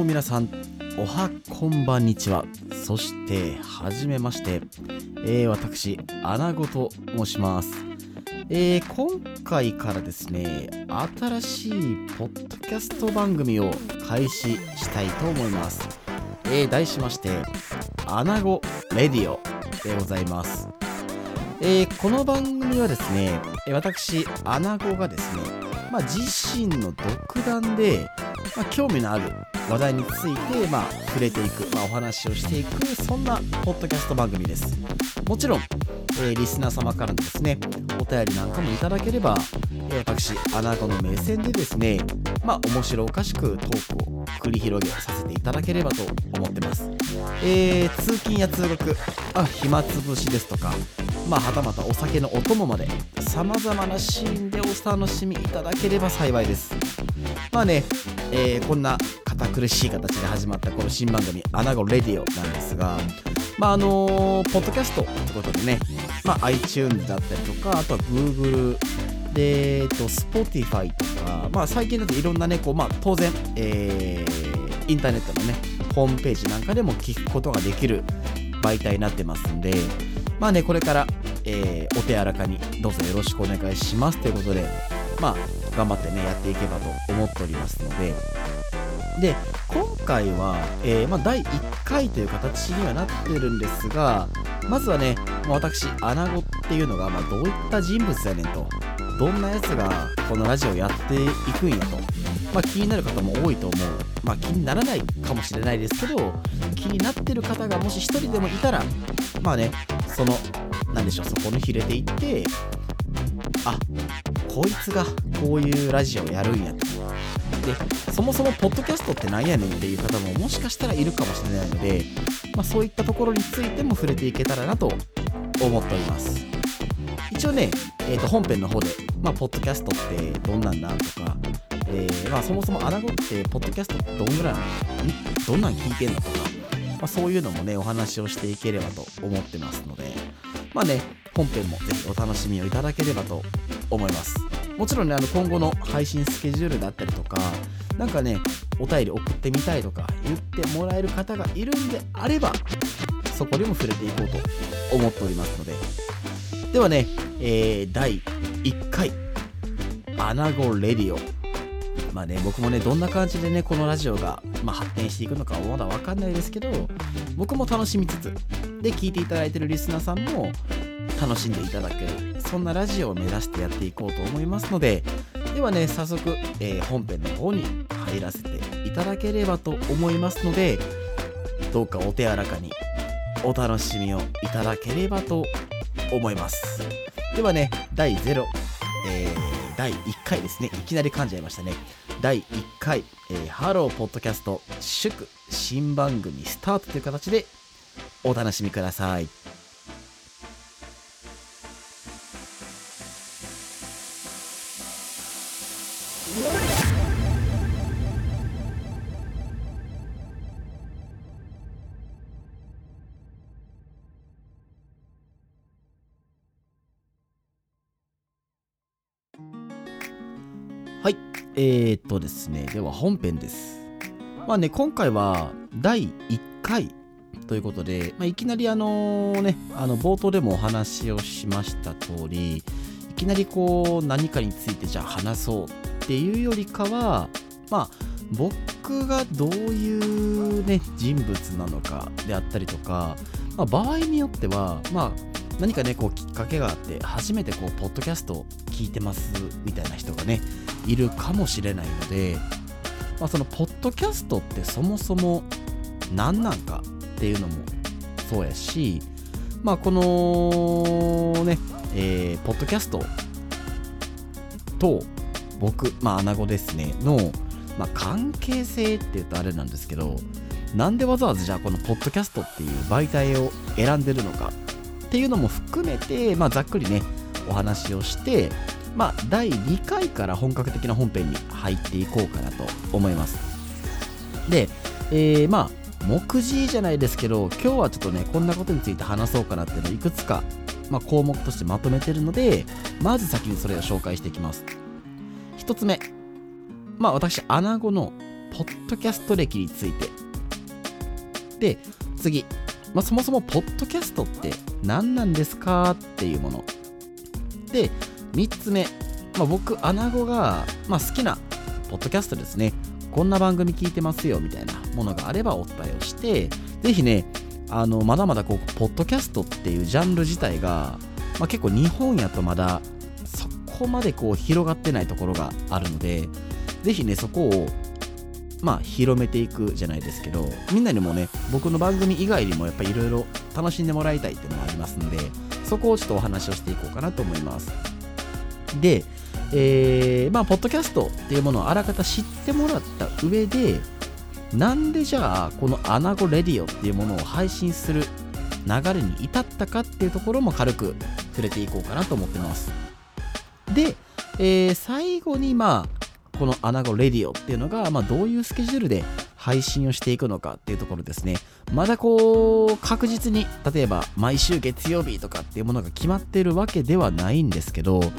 も皆さん、おはこんばんにちは。そして、はじめまして。えー、私、アナゴと申します。えー、今回からですね、新しいポッドキャスト番組を開始したいと思います。えー、題しまして、アナゴレディオでございます。えー、この番組はですね、私、アナゴがですね、まあ、自身の独断で、まあ、興味のある話題について、まあ、触れていく、まあ、お話をしていく、そんなポッドキャスト番組です。もちろん、えーリスナー様からのですね、お便りなんかもいただければ、えー私、アナゴの目線でですね、まあ、面白おかしくトークを繰り広げさせていただければと思ってます。えー通勤や通学、あ暇つぶしですとか、まあ、はたまたお酒のお供まで、様々なシーンでお楽しみいただければ幸いです。まあね、えーこんな堅苦しい形で始まったこの新番組、アナゴレディオなんですが、まああのーポッドキャストってことでね、まあ、iTunes だったりとか、あとは Google、で、えっと、Spotify とか、まあ、最近だといろんなね、こう、まあ、当然、えーインターネットのね、ホームページなんかでも聞くことができる媒体になってますんで、まあね、これから、えーお手柔らかにどうぞよろしくお願いしますということで、まあ、頑張ってね、やっていけばと思っておりますので、で、今回は、えーまあ、第1回という形にはなってるんですが、まずはね、まあ私、アナゴっていうのが、まあ、どういった人物やねんと、どんなやつがこのラジオやっていくんやと、まあ、気になる方も多いと思う。まあ、気にならないかもしれないですけど、気になってる方がもし一人でもいたら、まあね、その、なんでしょう、そこに触れていって、あこいつがこういうラジオやるんやと。で、そもそもポッドキャストってなんやねんっていう方ももしかしたらいるかもしれないので、まあ、そういったところについても触れていけたらなと思っております。一応ね、えーと本編の方で、まあ、ポッドキャストってどんなんだとか、えーまあ、そもそもアナゴって、ポッドキャストってどんぐらいなのんどんなん聞いてんのとか、まあ、そういうのもね、お話をしていければと思ってますので、まあね、本編もぜひお楽しみをいただければと思います。もちろんね、あの今後の配信スケジュールだったりとか、なんかね、お便り送ってみたいとか言ってもらえる方がいるんであれば、そこでも触れていこうと思っておりますので。ではね、えー第1回、アナゴレディオ。まあね、僕もね、どんな感じでね、このラジオが、まあ、発展していくのかはまだわかんないですけど、僕も楽しみつつ、で、聞いていただいてるリスナーさんも楽しんでいただける、そんなラジオを目指してやっていこうと思いますので、ではね、早速、えー本編の方に入らせていただければと思いますので、どうかお手柔らかにお楽しみをいただければと思います。ではね、第0、えー第1回ですね。いきなり噛んじゃいましたね。第1回、えーハローポッドキャスト祝新番組スタートという形でお楽しみください。えー、っとですね、では本編です。まあね、今回は第1回ということで、まあ、いきなりあのね、あの冒頭でもお話をしました通り、いきなりこう何かについてじゃあ話そうっていうよりかは、まあ僕がどういうね、人物なのかであったりとか、まあ、場合によっては、まあ何かね、こうきっかけがあって、初めてこう、ポッドキャスト聞いてますみたいな人がね、いるかもしれないので、まあ、そのポッドキャストってそもそも何なんかっていうのもそうやし、まあ、このね、えーポッドキャストと僕、まあ、アナゴですね、の、まあ、関係性って言うとあれなんですけど、なんでわざわざじゃあこのポッドキャストっていう媒体を選んでるのかっていうのも含めて、まあ、ざっくりね、お話をして、まあ、第2回から本格的な本編に入っていこうかなと思います。で、えーまあ、目次じゃないですけど、今日はちょっとね、こんなことについて話そうかなっていうのをいくつか、まあ、項目としてまとめてるので、まず先にそれを紹介していきます。一つ目、まあ、私、アナゴのポッドキャスト歴について。で、次。まあ、そもそも、ポッドキャストって何なんですかっていうもの。で、3つ目。まあ、僕、アナゴが、まあ、好きなポッドキャストですね。こんな番組聞いてますよみたいなものがあればお伝えをして、ぜひね、あのまだまだこうポッドキャストっていうジャンル自体が、まあ、結構日本やとまだそこまでこう広がってないところがあるのでぜひねそこをまあ広めていくじゃないですけどみんなにもね僕の番組以外にもやっぱりいろいろ楽しんでもらいたいっていうのがありますんでそこをちょっとお話をしていこうかなと思いますでえー、まあポッドキャストっていうものをあらかた知ってもらった上でなんでじゃあこのアナゴレディオっていうものを配信する流れに至ったかっていうところも軽く触れていこうかなと思ってます。で、えー、最後にまあこのアナゴレディオっていうのが、まあ、どういうスケジュールで配信をしていくのかっていうところですね。まだこう確実に例えば毎週月曜日とかっていうものが決まってるわけではないんですけどちょ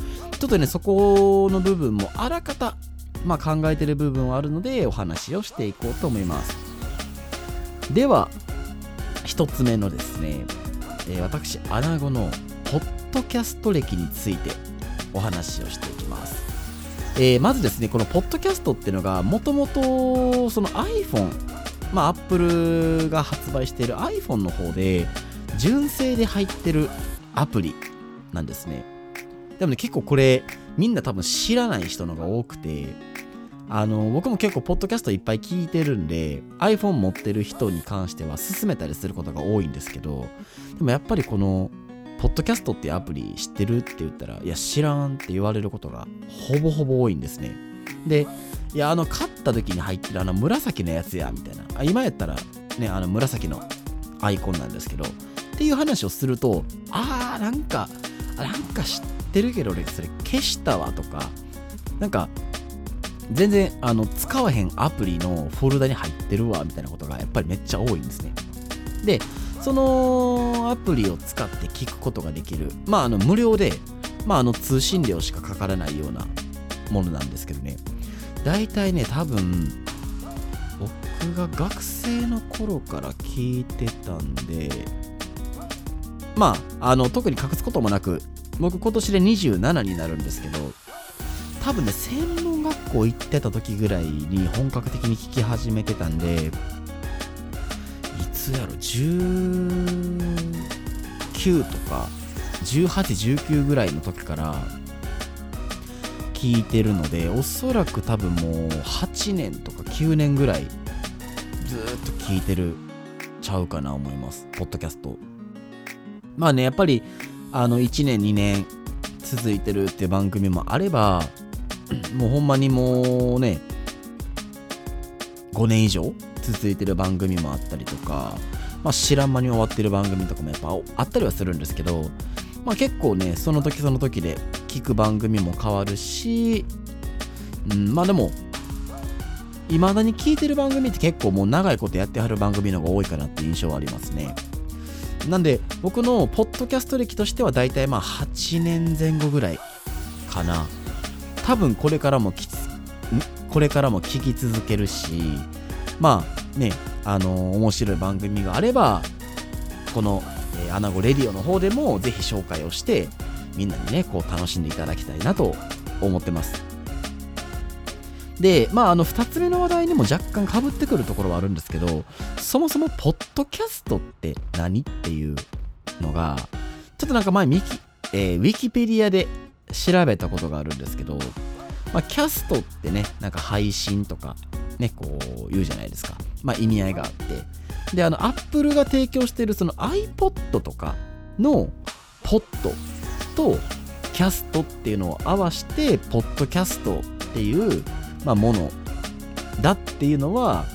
っとねそこの部分もあらかたまあ、考えてる部分はあるのでお話をしていこうと思います。では1つ目のですね、えー、私アナゴのポッドキャスト歴についてお話をしていきます、えー、まずですねこのポッドキャストっていうのがもともとその iPhone まあ Apple が発売している iPhone の方で純正で入ってるアプリなんですね。でもね結構これみんな多分知らない人のが多くてあの僕も結構ポッドキャストいっぱい聞いてるんで iPhone 持ってる人に関しては勧めたりすることが多いんですけどでもやっぱりこのポッドキャストってアプリ知ってる？って言ったらいや知らんって言われることがほぼほぼ多いんですね。でいやあの買った時に入ってるあの紫のやつやみたいな。あ今やったらねあの紫のアイコンなんですけどっていう話をするとあーなんかなんか知ってるけど俺それ消したわとかなんか全然あの使わへんアプリのフォルダに入ってるわみたいなことがやっぱりめっちゃ多いんですね。で、そのアプリを使って聞くことができる、まああの無料で、まああの通信料しかかからないようなものなんですけどね、大体ね、多分僕が学生の頃から聞いてたんで、まあ、あの特に隠すこともなく、僕今年で27になるんですけど、多分ね、専門学校行ってた時ぐらいに本格的に聞き始めてたんで、つやろ、19とか、18、19ぐらいの時から聞いてるので、おそらく多分もう8年とか9年ぐらいずっと聞いてるちゃうかな思います、ポッドキャスト。まあね、やっぱり、あの、1年、2年続いてるっていう番組もあれば、もうほんまにもうね、5年以上続いてる番組もあったりとか、まあ、知らん間に終わってる番組とかもやっぱあったりはするんですけど、まあ、結構ね、その時その時で聞く番組も変わるし、うん、まあでも、未だに聞いてる番組って結構もう長いことやってはる番組の方が多いかなって印象はありますね。なんで、僕のポッドキャスト歴としては大体まあ8年前後ぐらいかな。多分これからもきつこれからも聞き続けるしまあねあのー、面白い番組があればこの、えー、アナゴレディオの方でもぜひ紹介をしてみんなにねこう楽しんでいただきたいなと思ってます。でまああの2つ目の話題にも若干かぶってくるところはあるんですけどそもそもポッドキャストって何っていうのがちょっとなんか前ミキ、えー、ウィキペディアで調べたことがあるんですけど、まあ、キャストってね、なんか配信とか、ね、こう言うじゃないですか。まあ、意味合いがあって。で、あの、アップルが提供しているその iPod とかのポッドとキャストっていうのを合わして、ポッドキャストっていう、まあ、ものだっていうのは、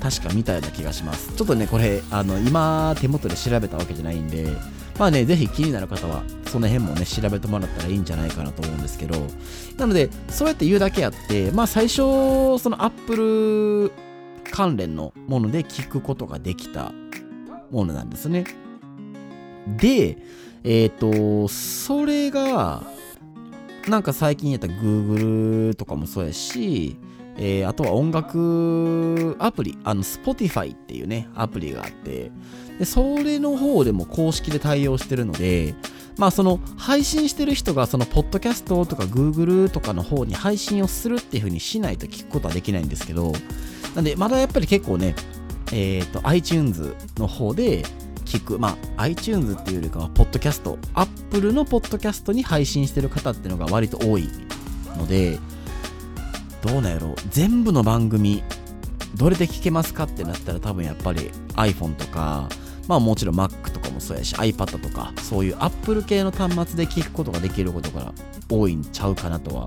確か見たような気がします。ちょっとね、これ、あの、今、手元で調べたわけじゃないんで、まあね、ぜひ気になる方は、その辺もね、調べてもらったらいいんじゃないかなと思うんですけど、なので、そうやって言うだけあって、まあ最初、その Apple 関連のもので聞くことができたものなんですね。で、えっ、ー、と、それが、なんか最近やった Google とかもそうやし、えー、あとは音楽アプリ、あの、Spotify っていうね、アプリがあって、で、それの方でも公式で対応してるので、まあその配信してる人がそのポッドキャストとか Google とかの方に配信をするっていう風にしないと聞くことはできないんですけど、なんでまだやっぱり結構ね、えっ、ー、と iTunes の方で聞く、まあ iTunes っていうよりかはポッドキャスト、Apple のポッドキャストに配信してる方っていうのが割と多いので、どうなんやろ全部の番組どれで聞けますかってなったら多分やっぱり iPhone とかまあもちろん Mac とかもそうやし iPad とかそういう Apple 系の端末で聞くことができることが多いんちゃうかなとは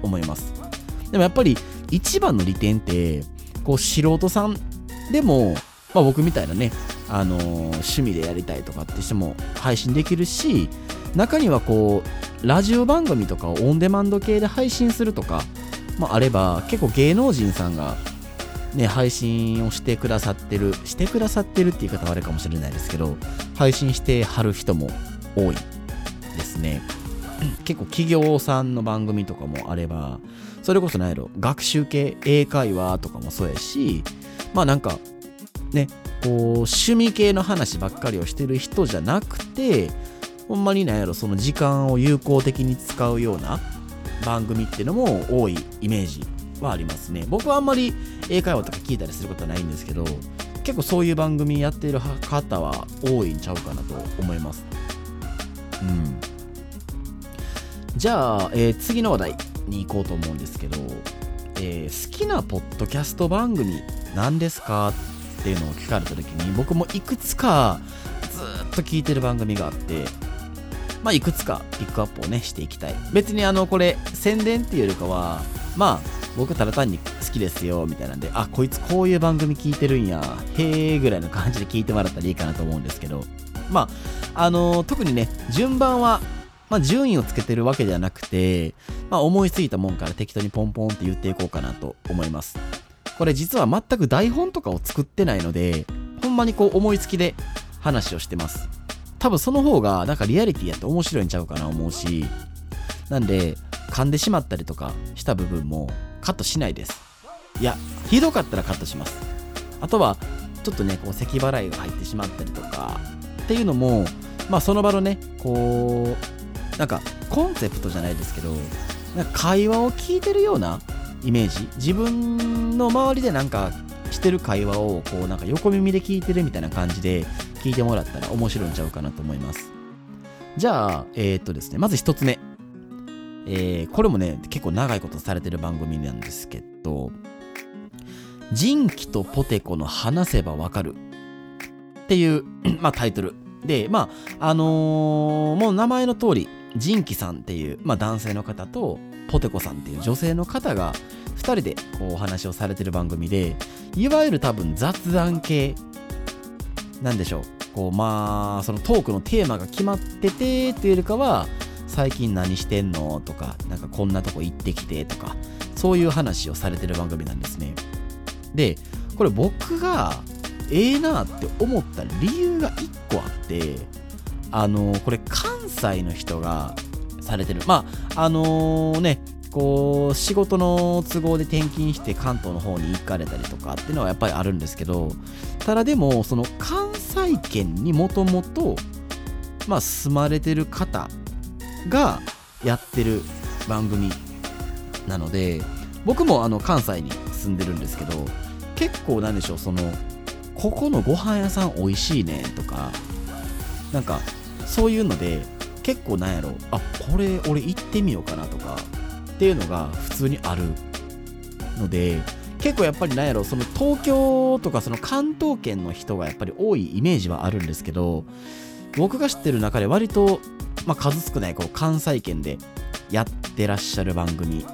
思います。でもやっぱり一番の利点ってこう素人さんでも、まあ、僕みたいなね、あのー、趣味でやりたいとかってしても配信できるし中にはこうラジオ番組とかをオンデマンド系で配信するとかもあれば結構芸能人さんがね、配信をしてくださってる、してくださってるって言い方はあれかもしれないですけど、配信してはる人も多いですね。結構企業さんの番組とかもあれば、それこそ何やろ、学習系、英会話とかもそうやし、まあなんか、ね、こう、趣味系の話ばっかりをしてる人じゃなくて、ほんまに何やろ、その時間を有効的に使うような番組っていうのも多いイメージはありますね。僕はあんまり英会話とか聞いたりすることはないんですけど、結構そういう番組やっている方は多いんちゃうかなと思います。うん。じゃあ、えー、次の話題に行こうと思うんですけど、えー、好きなポッドキャスト番組何ですかっていうのを聞かれた時に僕もいくつかずっと聞いてる番組があってまあいくつかピックアップをねしていきたい別にあのこれ宣伝っていうよりかはまあ僕ただ単に好きですよみたいなんであこいつこういう番組聞いてるんやへえぐらいの感じで聞いてもらったらいいかなと思うんですけどまああのー、特にね順番はまあ、順位をつけてるわけではなくて、まあ、思いついたもんから適当にポンポンって言っていこうかなと思います。これ実は全く台本とかを作ってないので、ほんまにこう思いつきで話をしてます。多分その方がなんかリアリティやって面白いんちゃうかな思うし、なんで噛んでしまったりとかした部分もカットしないです。いや、ひどかったらカットします。あとは、ちょっとね、こう、咳払いが入ってしまったりとか、っていうのも、まあ、その場のね、こう、なんか、コンセプトじゃないですけど、なんか会話を聞いてるようなイメージ。自分の周りでなんか、してる会話を、こう、なんか横耳で聞いてるみたいな感じで聞いてもらったら面白いんちゃうかなと思います。じゃあ、えー、っとですね、まず一つ目。えー、これもね、結構長いことされてる番組なんですけど、人気とポテコの話せばわかるっていう まあ、タイトル。で、まあ、あのー、もう名前の通り、ジンキさんっていう、まあ、男性の方と、ポテコさんっていう女性の方が、2人でこうお話をされてる番組で、いわゆる多分雑談系、なんでしょう。こう、まあ、そのトークのテーマが決まっててっていうよりかは、最近何してんの？とか、なんかこんなとこ行ってきてとか、そういう話をされてる番組なんですね。で、これ僕がええなって思った理由が1個あって、あのこれ関西の人がされてる。まあ、あのー、ね、こう、仕事の都合で転勤して関東の方に行かれたりとかっていうのはやっぱりあるんですけど、ただでも、その関西圏にもともと、まあ、住まれてる方がやってる番組なので僕もあの関西に住んでるんですけど結構なんでしょうそのここのご飯屋さん美味しいねとかなんかそういうので結構なんやろあこれ俺行ってみようかなとかっていうのが普通にあるので結構やっぱりなんやろその東京とかその関東圏の人がやっぱり多いイメージはあるんですけど僕が知ってる中で割とまあ、数少ないこう関西圏でやってらっしゃる番組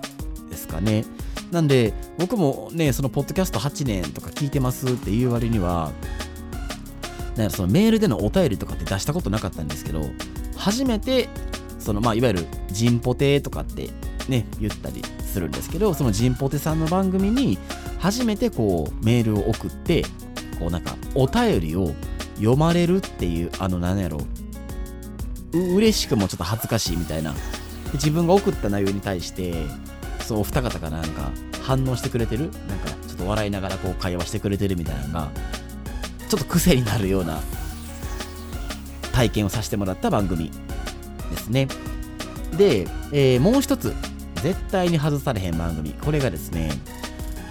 ですかね。なんで、僕もね、そのポッドキャスト8年とか聞いてますっていう割には、なんそのメールでのお便りとかって出したことなかったんですけど、初めて、そのまあ、いわゆるジンポテとかってね、言ったりするんですけど、そのジンポテさんの番組に初めてこうメールを送って、こうなんかお便りを読まれるっていう、あの何やろう、嬉しくもちょっと恥ずかしいみたいな。自分が送った内容に対してそうお二方がなんか反応してくれてる？なんかちょっと笑いながらこう会話してくれてるみたいなのがちょっと癖になるような体験をさせてもらった番組ですね。で、えー、もう一つ絶対に外されへん番組。これがですね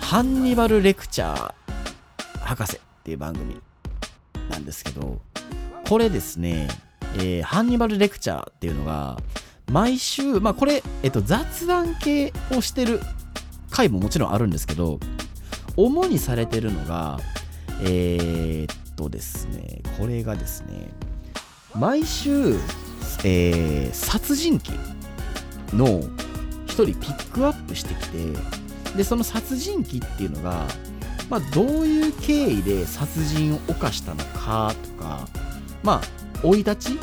ハンニバルレクチャー博士っていう番組なんですけどこれですね、えー、ハンニバルレクチャーっていうのが毎週、まあこれ、えっと、雑談系をしてる回ももちろんあるんですけど、主にされてるのが、えー、っとですね、これがですね、毎週、えー、殺人鬼の一人ピックアップしてきて、で、その殺人鬼っていうのが、まあ、どういう経緯で殺人を犯したのかとか、まあ、生い立ち？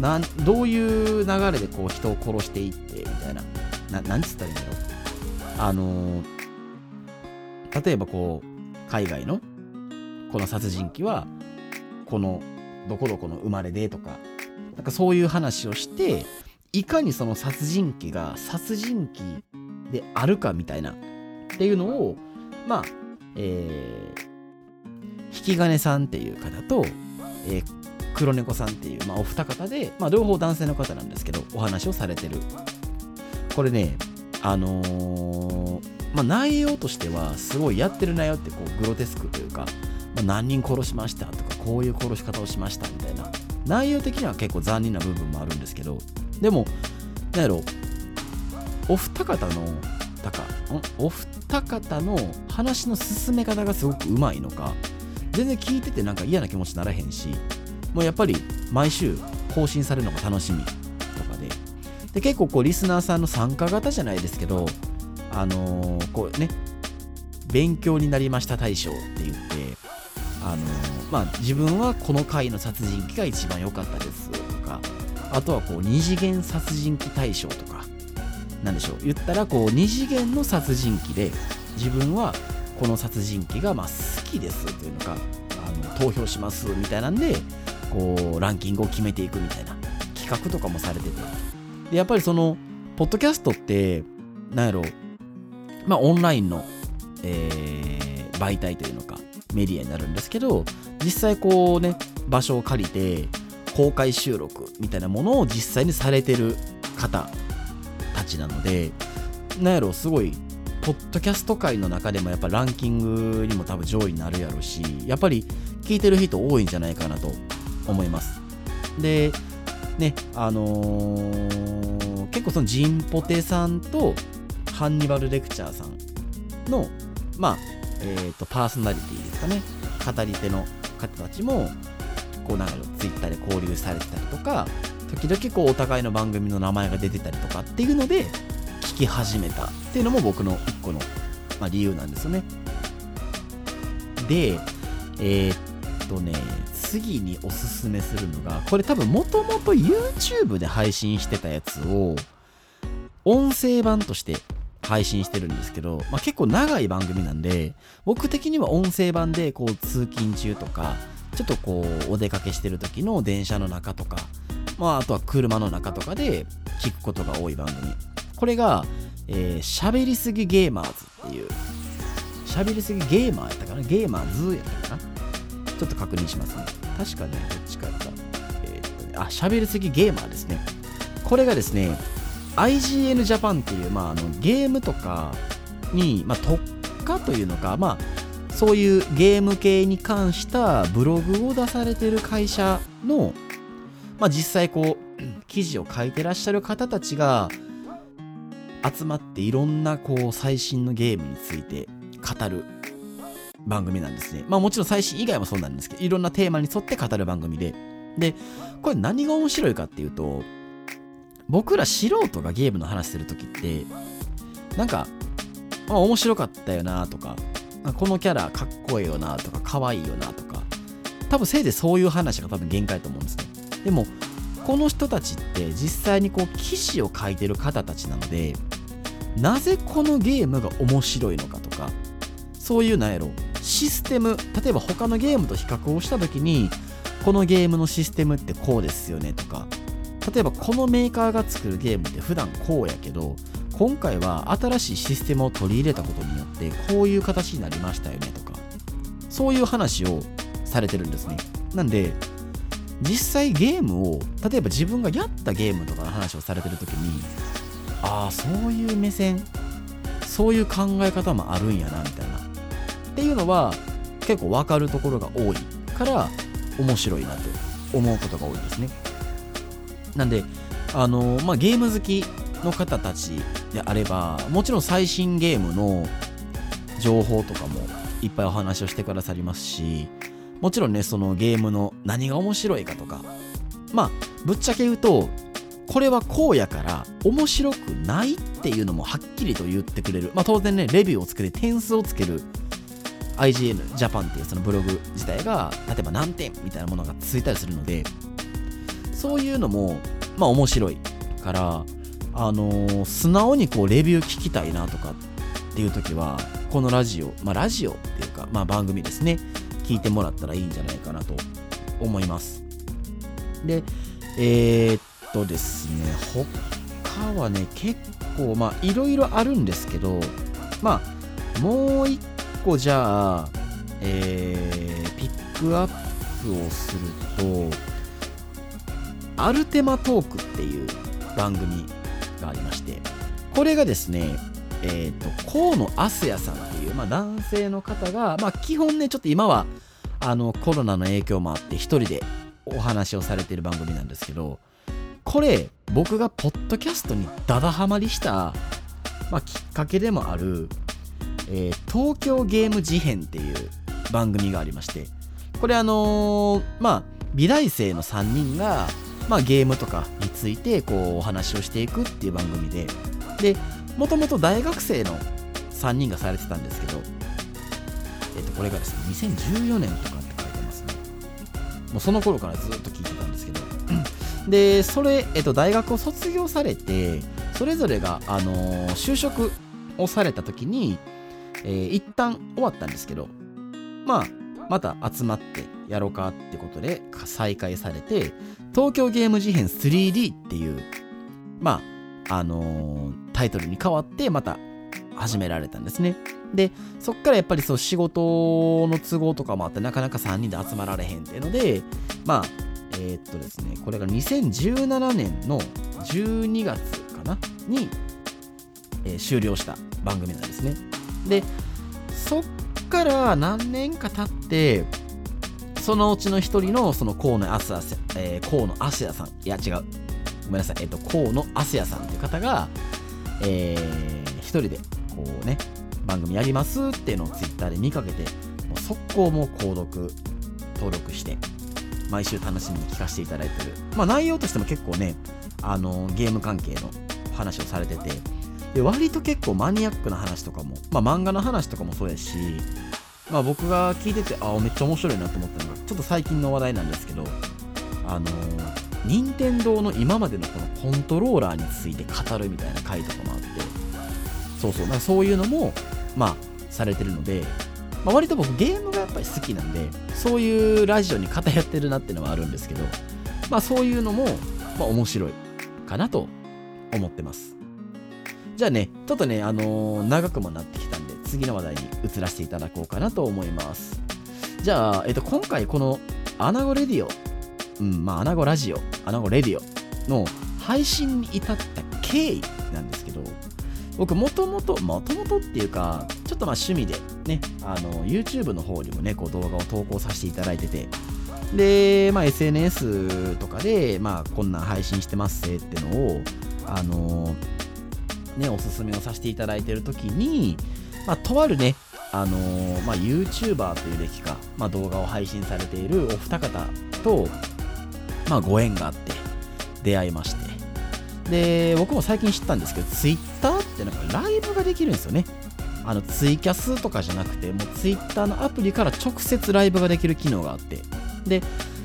なんどういう流れでこう人を殺していってみたいな。なんつったらいいんだろう？あのー、例えばこう海外のこの殺人鬼はこのどこどこの生まれでとかなんかそういう話をしていかにその殺人鬼が殺人鬼であるかみたいなっていうのをまあえー、引き金さんっていう方と、えー、黒猫さんっていう、まあ、お二方で、まあ、両方男性の方なんですけどお話をされてる。これねあのー、まあ、内容としてはすごいやってる内容ってこうグロテスクというか、まあ、何人殺しましたとかこういう殺し方をしましたみたいな。内容的には結構残忍な部分もあるんですけどでもなんやろお二方のだかお二方の話の進め方がすごくうまいのか全然聞いててなんか嫌な気持ちにならへんしもうやっぱり毎週更新されるのが楽しみとかで。で結構こうリスナーさんの参加型じゃないですけどあのー、こうね勉強になりました大賞って言ってあのー、まあ自分はこの回の殺人鬼が一番良かったですとかあとはこう二次元殺人鬼大賞とかなんでしょう言ったらこう二次元の殺人鬼で自分はこの殺人鬼がまあ好きですというのかあの投票しますみたいなんでこうランキングを決めていくみたいな企画とかもされてて。でやっぱりそのポッドキャストってなんやろまあオンラインの、えー、媒体というのかメディアになるんですけど実際こうね場所を借りて公開収録みたいなものを実際にされてる方たちなのでなんやろすごいポッドキャスト界の中でもやっぱランキングにも多分上位になるやろうしやっぱり聞いてる人多いんじゃないかなと思います。で、ね、あのー、結構そのジンポテさんとハンニバルレクチャーさんの、まあ、えっ、ー、と、パーソナリティですかね、語り手の方たちも、こうなんかツイッターで交流されてたりとか、時々こうお互いの番組の名前が出てたりとかっていうので、聞き始めたっていうのも僕の一個の、まあ、理由なんですよね。で、えー、っとね、次におすすめするのが、これ多分もともと YouTube で配信してたやつを、音声版として配信してるんですけど、まあ、結構長い番組なんで、僕的には音声版でこう通勤中とか、ちょっとこうお出かけしてる時の電車の中とか、まあ、あとは車の中とかで聞くことが多い番組。これが、えー、喋りすぎゲーマーズっていう、喋りすぎゲーマーやったかな？ゲーマーズやったかな？ょっと確認しますね。確かね、どっちかやった。えー、っとね、あ、喋りすぎゲーマーですね。これがですね、IGN Japan っていう、まあ、あのゲームとかに、まあ、特化というのか、まあ、そういうゲーム系に関したブログを出されてる会社の、まあ、実際こう、記事を書いてらっしゃる方たちが集まっていろんなこう最新のゲームについて語る番組なんですね。まあもちろん最新以外もそうなんですけど、いろんなテーマに沿って語る番組で。で、これ何が面白いかっていうと、僕ら素人がゲームの話するときって、なんか、まあ面白かったよなとか、このキャラかっこいいよなとか、可愛いよなとか、多分せいでそういう話が多分限界と思うんですね。でも、この人たちって実際にこう記事を書いてる方たちなので、なぜこのゲームが面白いのかとか、そういうなんやろ、システム例えば他のゲームと比較をした時にこのゲームのシステムってこうですよねとか例えばこのメーカーが作るゲームって普段こうやけど今回は新しいシステムを取り入れたことによってこういう形になりましたよねとかそういう話をされてるんですね。なんで実際ゲームを例えば自分がやったゲームとかの話をされてる時にああそういう目線そういう考え方もあるんやなみたいな。っていうのは結構分かるところが多いから面白いなと思うことが多いですね。なんであのまあゲーム好きの方たちであればもちろん最新ゲームの情報とかもいっぱいお話をしてくださりますしもちろんねそのゲームの何が面白いかとかまあぶっちゃけ言うとこれはこうやから面白くないっていうのもはっきりと言ってくれる。まあ当然ねレビューをつけて点数をつける IGN Japan っていうそのブログ自体が例えば何点みたいなものがついたりするのでそういうのもまあ面白いからあのー、素直にこうレビュー聞きたいなとかっていう時はこのラジオまあラジオっていうかまあ番組ですね。聞いてもらったらいいんじゃないかなと思います。でえー、っとですね他はね結構まあいろいろあるんですけどまあもう一個じゃあえー、ピックアップをするとアルテマトークっていう番組がありましてこれがですねえっ、ー、と河野敦也さんっていう、まあ、男性の方が、まあ、基本ねちょっと今はあのコロナの影響もあって一人でお話をされてる番組なんですけどこれ僕がポッドキャストにダダハマりした、まあ、きっかけでもある、えー、東京ゲーム事変っていう番組がありましてこれあのー、まあ美大生の3人がまあ、ゲームとかについてこうお話をしていくっていう番組ででもともと大学生の3人がされてたんですけど、えっと、これがですね2014年とかって書いてますね。もうその頃からずっと聞いてたんですけど。でそれ、えっと、大学を卒業されてそれぞれが、あの、就職をされた時に、えー、一旦終わったんですけどまあまた集まってやろうかってことで再開されて東京ゲーム事変 3D っていうまああのー、タイトルに変わってまた始められたんですね。でそっからやっぱりそう仕事の都合とかもあってなかなか3人で集まられへんっていうのでまあえー、っとですねこれが2017年の12月かなに、えー、終了した番組なんですね。でそっから何年か経ってそのうちの一人のその河野アスヤ、えー、河野アスヤさん。いや違う。ごめんなさい。えっ、ー、と河野アスヤさんっていう方がえー、一人でこうね番組やりますっていうのをツイッターで見かけてもう速攻も購読登録して毎週楽しみに聞かせていただいてる。まあ内容としても結構ねあのゲーム関係の話をされててで割と結構マニアックな話とかも、まあ、漫画の話とかもそうやし、まあ、僕が聞いててあめっちゃ面白いなと思ったのがちょっと最近の話題なんですけどあの任天堂の今までのこのコントローラーについて語るみたいな回とかもあってそうそうなんかそういうのもまあされてるので、まあ、割と僕ゲームがやっぱり好きなんでそういうラジオに偏ってるなっていうのはあるんですけどまあそういうのも、まあ、面白いかなと思ってます。じゃあね、ちょっとね、あのー、長くもなってきたんで、次の話題に移らせていただこうかなと思います。じゃあ、えっと、今回この、アナゴ radio、うん、まあ、アナゴラジオ、アナゴレディオの配信に至った経緯なんですけど、僕、もともと、もともとっていうか、ちょっとまあ趣味でね、あの、YouTube の方にもね、こう動画を投稿させていただいてて、で、まあ、SNS とかで、まあ、こんな配信してますってのを、あのーね、おすすめをさせていただいている時に、まあ、とあるね、あのー、まあ、YouTuber というべきか、まあ、動画を配信されているお二方と、まあ、ご縁があって出会いまして、で、僕も最近知ったんですけど、Twitter ってなんかライブができるんですよね。あのツイキャスとかじゃなくて、もう Twitter のアプリから直接ライブができる機能があって、で、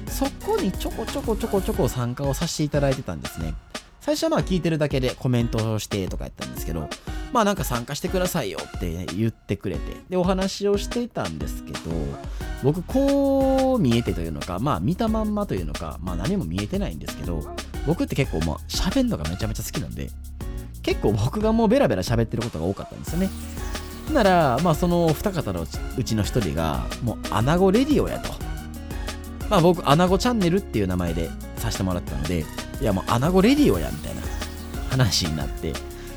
そこにちょこちょこちょこちょこ参加をさせていただいてたんですね。最初はまあ聞いてるだけでコメントをしてとかやったんですけど、まあなんか参加してくださいよって言ってくれて、で、お話をしていたんですけど、僕こう見えてというのか、まあ見たまんまというのか、まあ何も見えてないんですけど、僕って結構まあ喋るのがめちゃめちゃ好きなんで、結構僕がもうベラベラ喋ってることが多かったんですよね。ならまあその二方のうちの一人がもうアナゴレディオやと。まあ僕アナゴチャンネルっていう名前でさせてもらったのでいやもうアナゴレディオやみたいな話になって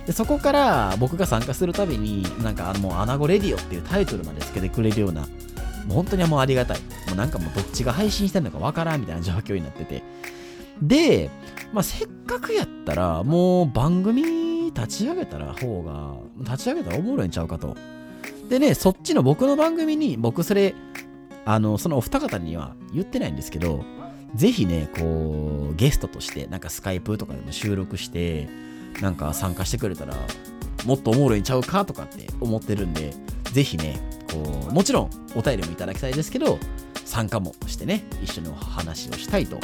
でそこから僕が参加するたびになんかもうアナゴレディオっていうタイトルまでつけてくれるようなもう本当にもうありがたい。もうなんかもうどっちが配信してるのかわからんみたいな状況になってて。で、まあ、せっかくやったらもう番組立ち上げたら方が立ち上げたらおもろいんちゃうかと。でねそっちの僕の番組に僕それあのそのお二方には言ってないんですけどぜひねこうゲストとしてなんかスカイプとかでも収録してなんか参加してくれたらもっとおもろいんちゃうかとかって思ってるんでぜひねこうもちろんお便りもいただきたいですけど参加もしてね一緒にお話をしたいと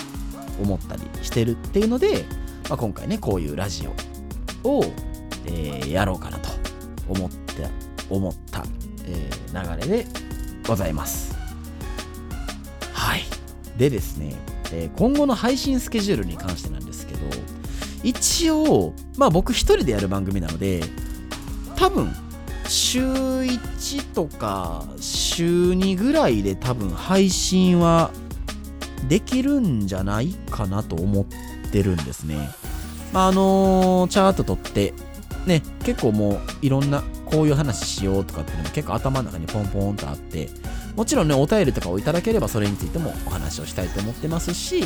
思ったりしてるっていうので、まあ、今回ねこういうラジオを、えー、やろうかなと思って思った、えー、流れでございます。はい。でですね、えー、今後の配信スケジュールに関してなんですけど一応まあ僕一人でやる番組なので多分週1とか週2ぐらいで多分配信はできるんじゃないかなと思ってるんですね。まあ、あのー、チャート取って、ね、結構もういろんなこういう話しようとかっていうのも結構頭の中にポンポンとあって、もちろんね、お便りとかをいただければそれについてもお話をしたいと思ってますし、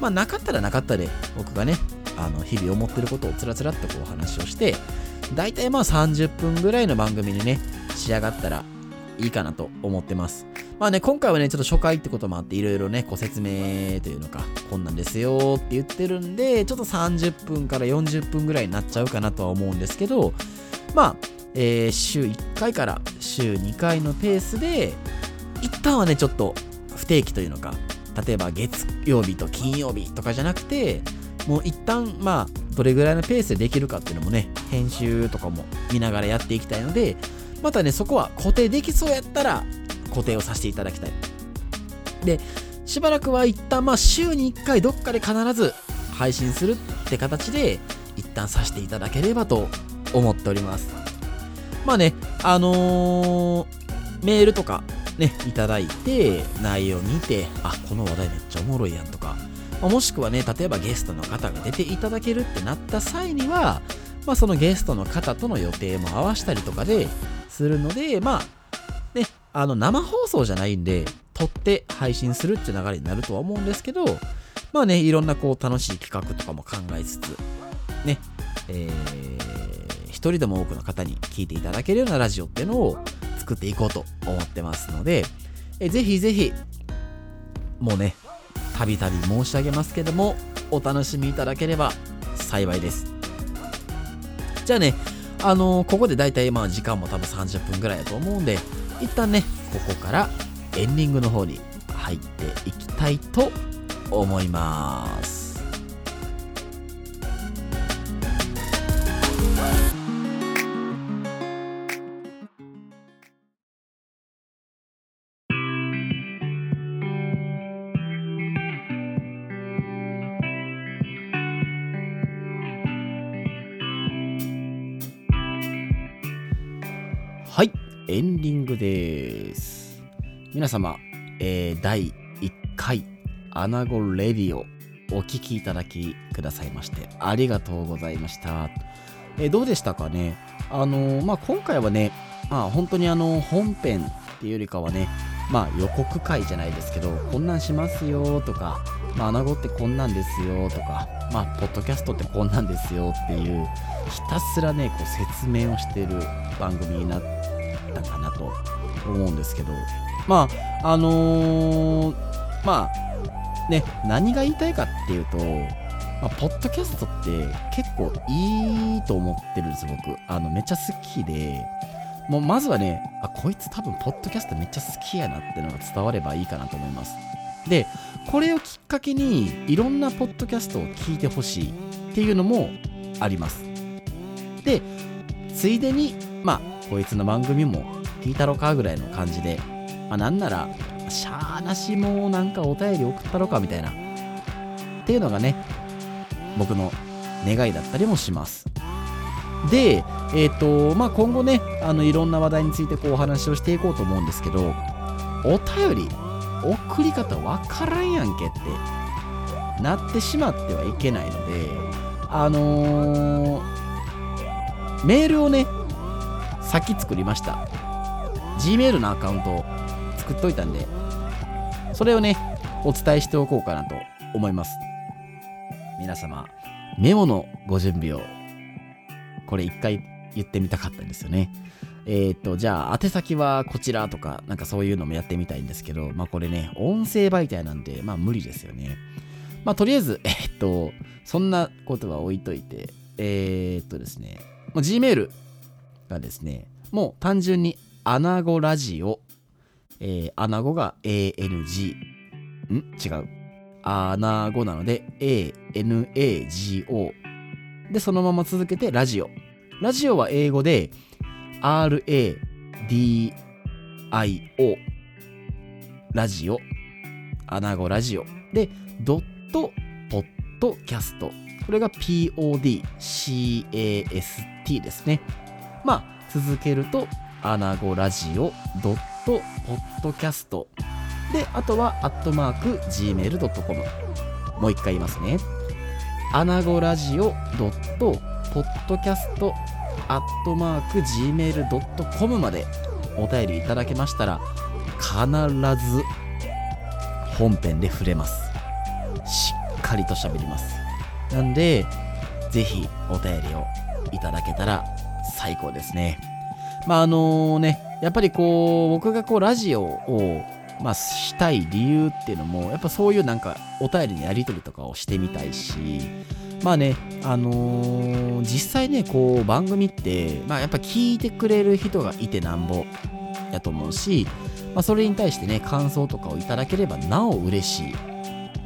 まあなかったらなかったで僕がね、あの日々思ってることをつらつらっとこうお話をして、大体まあ30分ぐらいの番組にね、仕上がったらいいかなと思ってます。まあね、今回はね、ちょっと初回ってこともあって、いろいろね、ご説明というのか、こんなんですよって言ってるんで、ちょっと30分から40分ぐらいになっちゃうかなとは思うんですけど、まあ、えー、週1回から週2回のペースで、一旦はね、ちょっと不定期というのか、例えば月曜日と金曜日とかじゃなくて、もう一旦、まあ、どれぐらいのペースでできるかっていうのもね、編集とかも見ながらやっていきたいので、またね、そこは固定できそうやったら、固定をさせていただきたい。で、しばらくは一旦まあ週に1回どっかで必ず配信するって形で一旦させていただければと思っております。まあね、あのー、メールとかね、いただいて内容見て、あ、この話題めっちゃおもろいやんとか、まあ、もしくはね、例えばゲストの方が出ていただけるってなった際には、まあ、そのゲストの方との予定も合わしたりとかでするので、まあ、ね、あの生放送じゃないんで、撮って配信するっていう流れになるとは思うんですけど、まあね、いろんなこう楽しい企画とかも考えつつ、ね、えー、一人でも多くの方に聞いていただけるようなラジオっていうのを作っていこうと思ってますので、えぜひぜひ、もうね、たびたび申し上げますけども、お楽しみいただければ幸いです。じゃあね、あのー、ここでだいたいまあ時間も多分30分ぐらいだと思うんで、一旦ね、ここからエンディングの方に入っていきたいと思います。エンディングです。皆様、えー、第1回、アナゴレディオ、お聴きいただきくださいまして、ありがとうございました。えー、どうでしたかね？あのー、まあ、今回はね、まあ、本当にあの、本編っていうよりかはね、まあ、予告回じゃないですけど、こんなんしますよとか、まあ、アナゴってこんなんですよとか、まあ、ポッドキャストってこんなんですよっていう、ひたすらね、こう説明をしている番組になってったかなと思うんですけど。まああのー、まあね何が言いたいかっていうと、まあ、ポッドキャストって結構いいと思ってるんです僕。あのめっちゃ好きで。もうまずはねあこいつ多分ポッドキャストめっちゃ好きやなっていうのが伝わればいいかなと思います。でこれをきっかけにいろんなポッドキャストを聞いてほしいっていうのもあります。でついでにまあこいつの番組も聞いたろかぐらいの感じで、まあ、なんなら、しゃーなしもなんかお便り送ったろかみたいな、っていうのがね、僕の願いだったりもします。で、えっ、ー、と、まあ、今後ね、あの、いろんな話題についてこうお話をしていこうと思うんですけど、お便り、送り方わからんやんけってなってしまってはいけないので、あのー、メールをね、先作りました。Gmail のアカウントを作っといたんで、それをね、お伝えしておこうかなと思います。皆様、メモのご準備を、これ一回言ってみたかったんですよね。えっ、と、じゃあ、宛先はこちらとか、なんかそういうのもやってみたいんですけど、まあこれね、音声媒体なんで、まあ無理ですよね。まあとりあえず、えっ、と、そんなことは置いといて、えっ、とですね、Gmail がですね、もう単純にアナゴラジオ、えー、アナゴが ANG、ん？違う。アナゴなので ANAGO。で、そのまま続けてラジオ。ラジオは英語で RADIO ラジオアナゴラジオでドットポッドキャストこれが PODCAST t ですね。まあ続けるとアナゴラジオドットポッドキャスト。であとはアットマーク gmail.com もう一回言いますね。アナゴラジオドットポッドキャストアットマーク gmail.com までお便りいただけましたら必ず本編で触れます。しっかりと喋ります。なんでぜひお便りをいただけたら最高ですね。まああのねやっぱりこう僕がこうラジオをまあ、したい理由っていうのもやっぱそういうなんかお便りのやり取りとかをしてみたいしまあね、あのー、実際ね、こう、番組って、まあやっぱ聞いてくれる人がいてなんぼやと思うし、まあそれに対してね、感想とかをいただければなお嬉しい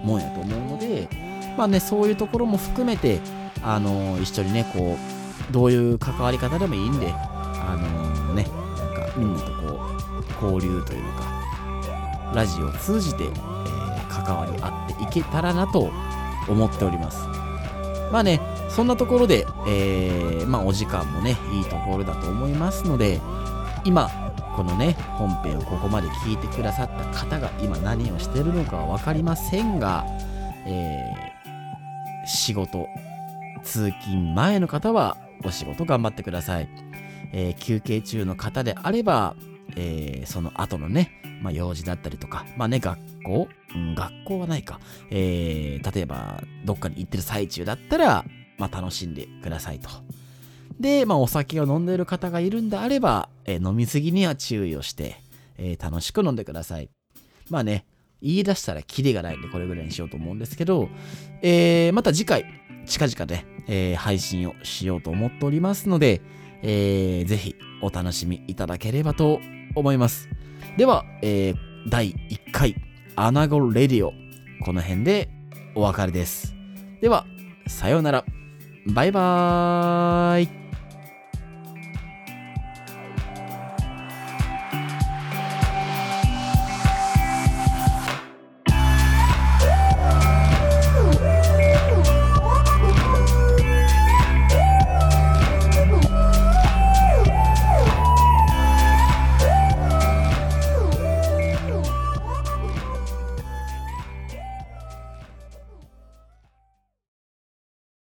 もんやと思うので、まあね、そういうところも含めて、あのー、一緒にね、こう、どういう関わり方でもいいんで、あのー、ね、なんかみんなとこう、交流というか、ラジオを通じて、えー、関わり合っていけたらなと思っております。まあね、そんなところで、えー、まあお時間もね、いいところだと思いますので、今、このね、本編をここまで聞いてくださった方が今何をしてるのかは分かりませんが、えー、仕事、通勤前の方はお仕事頑張ってください。えー、休憩中の方であれば、えー、その後のね、まあ、用事だったりとか、まあね、学校、うん、学校はないか。えー、例えば、どっかに行ってる最中だったら、まあ、楽しんでくださいと。で、まあ、お酒を飲んでいる方がいるんであれば、えー、飲みすぎには注意をして、えー、楽しく飲んでください。まあね、言い出したらキリがないんで、これぐらいにしようと思うんですけど、えー、また次回、近々ね、えー、配信をしようと思っておりますので、えー、ぜひお楽しみいただければと思います。では、えー、第1回アナゴレディオこの辺でお別れです。では、さようなら。バイバーイ。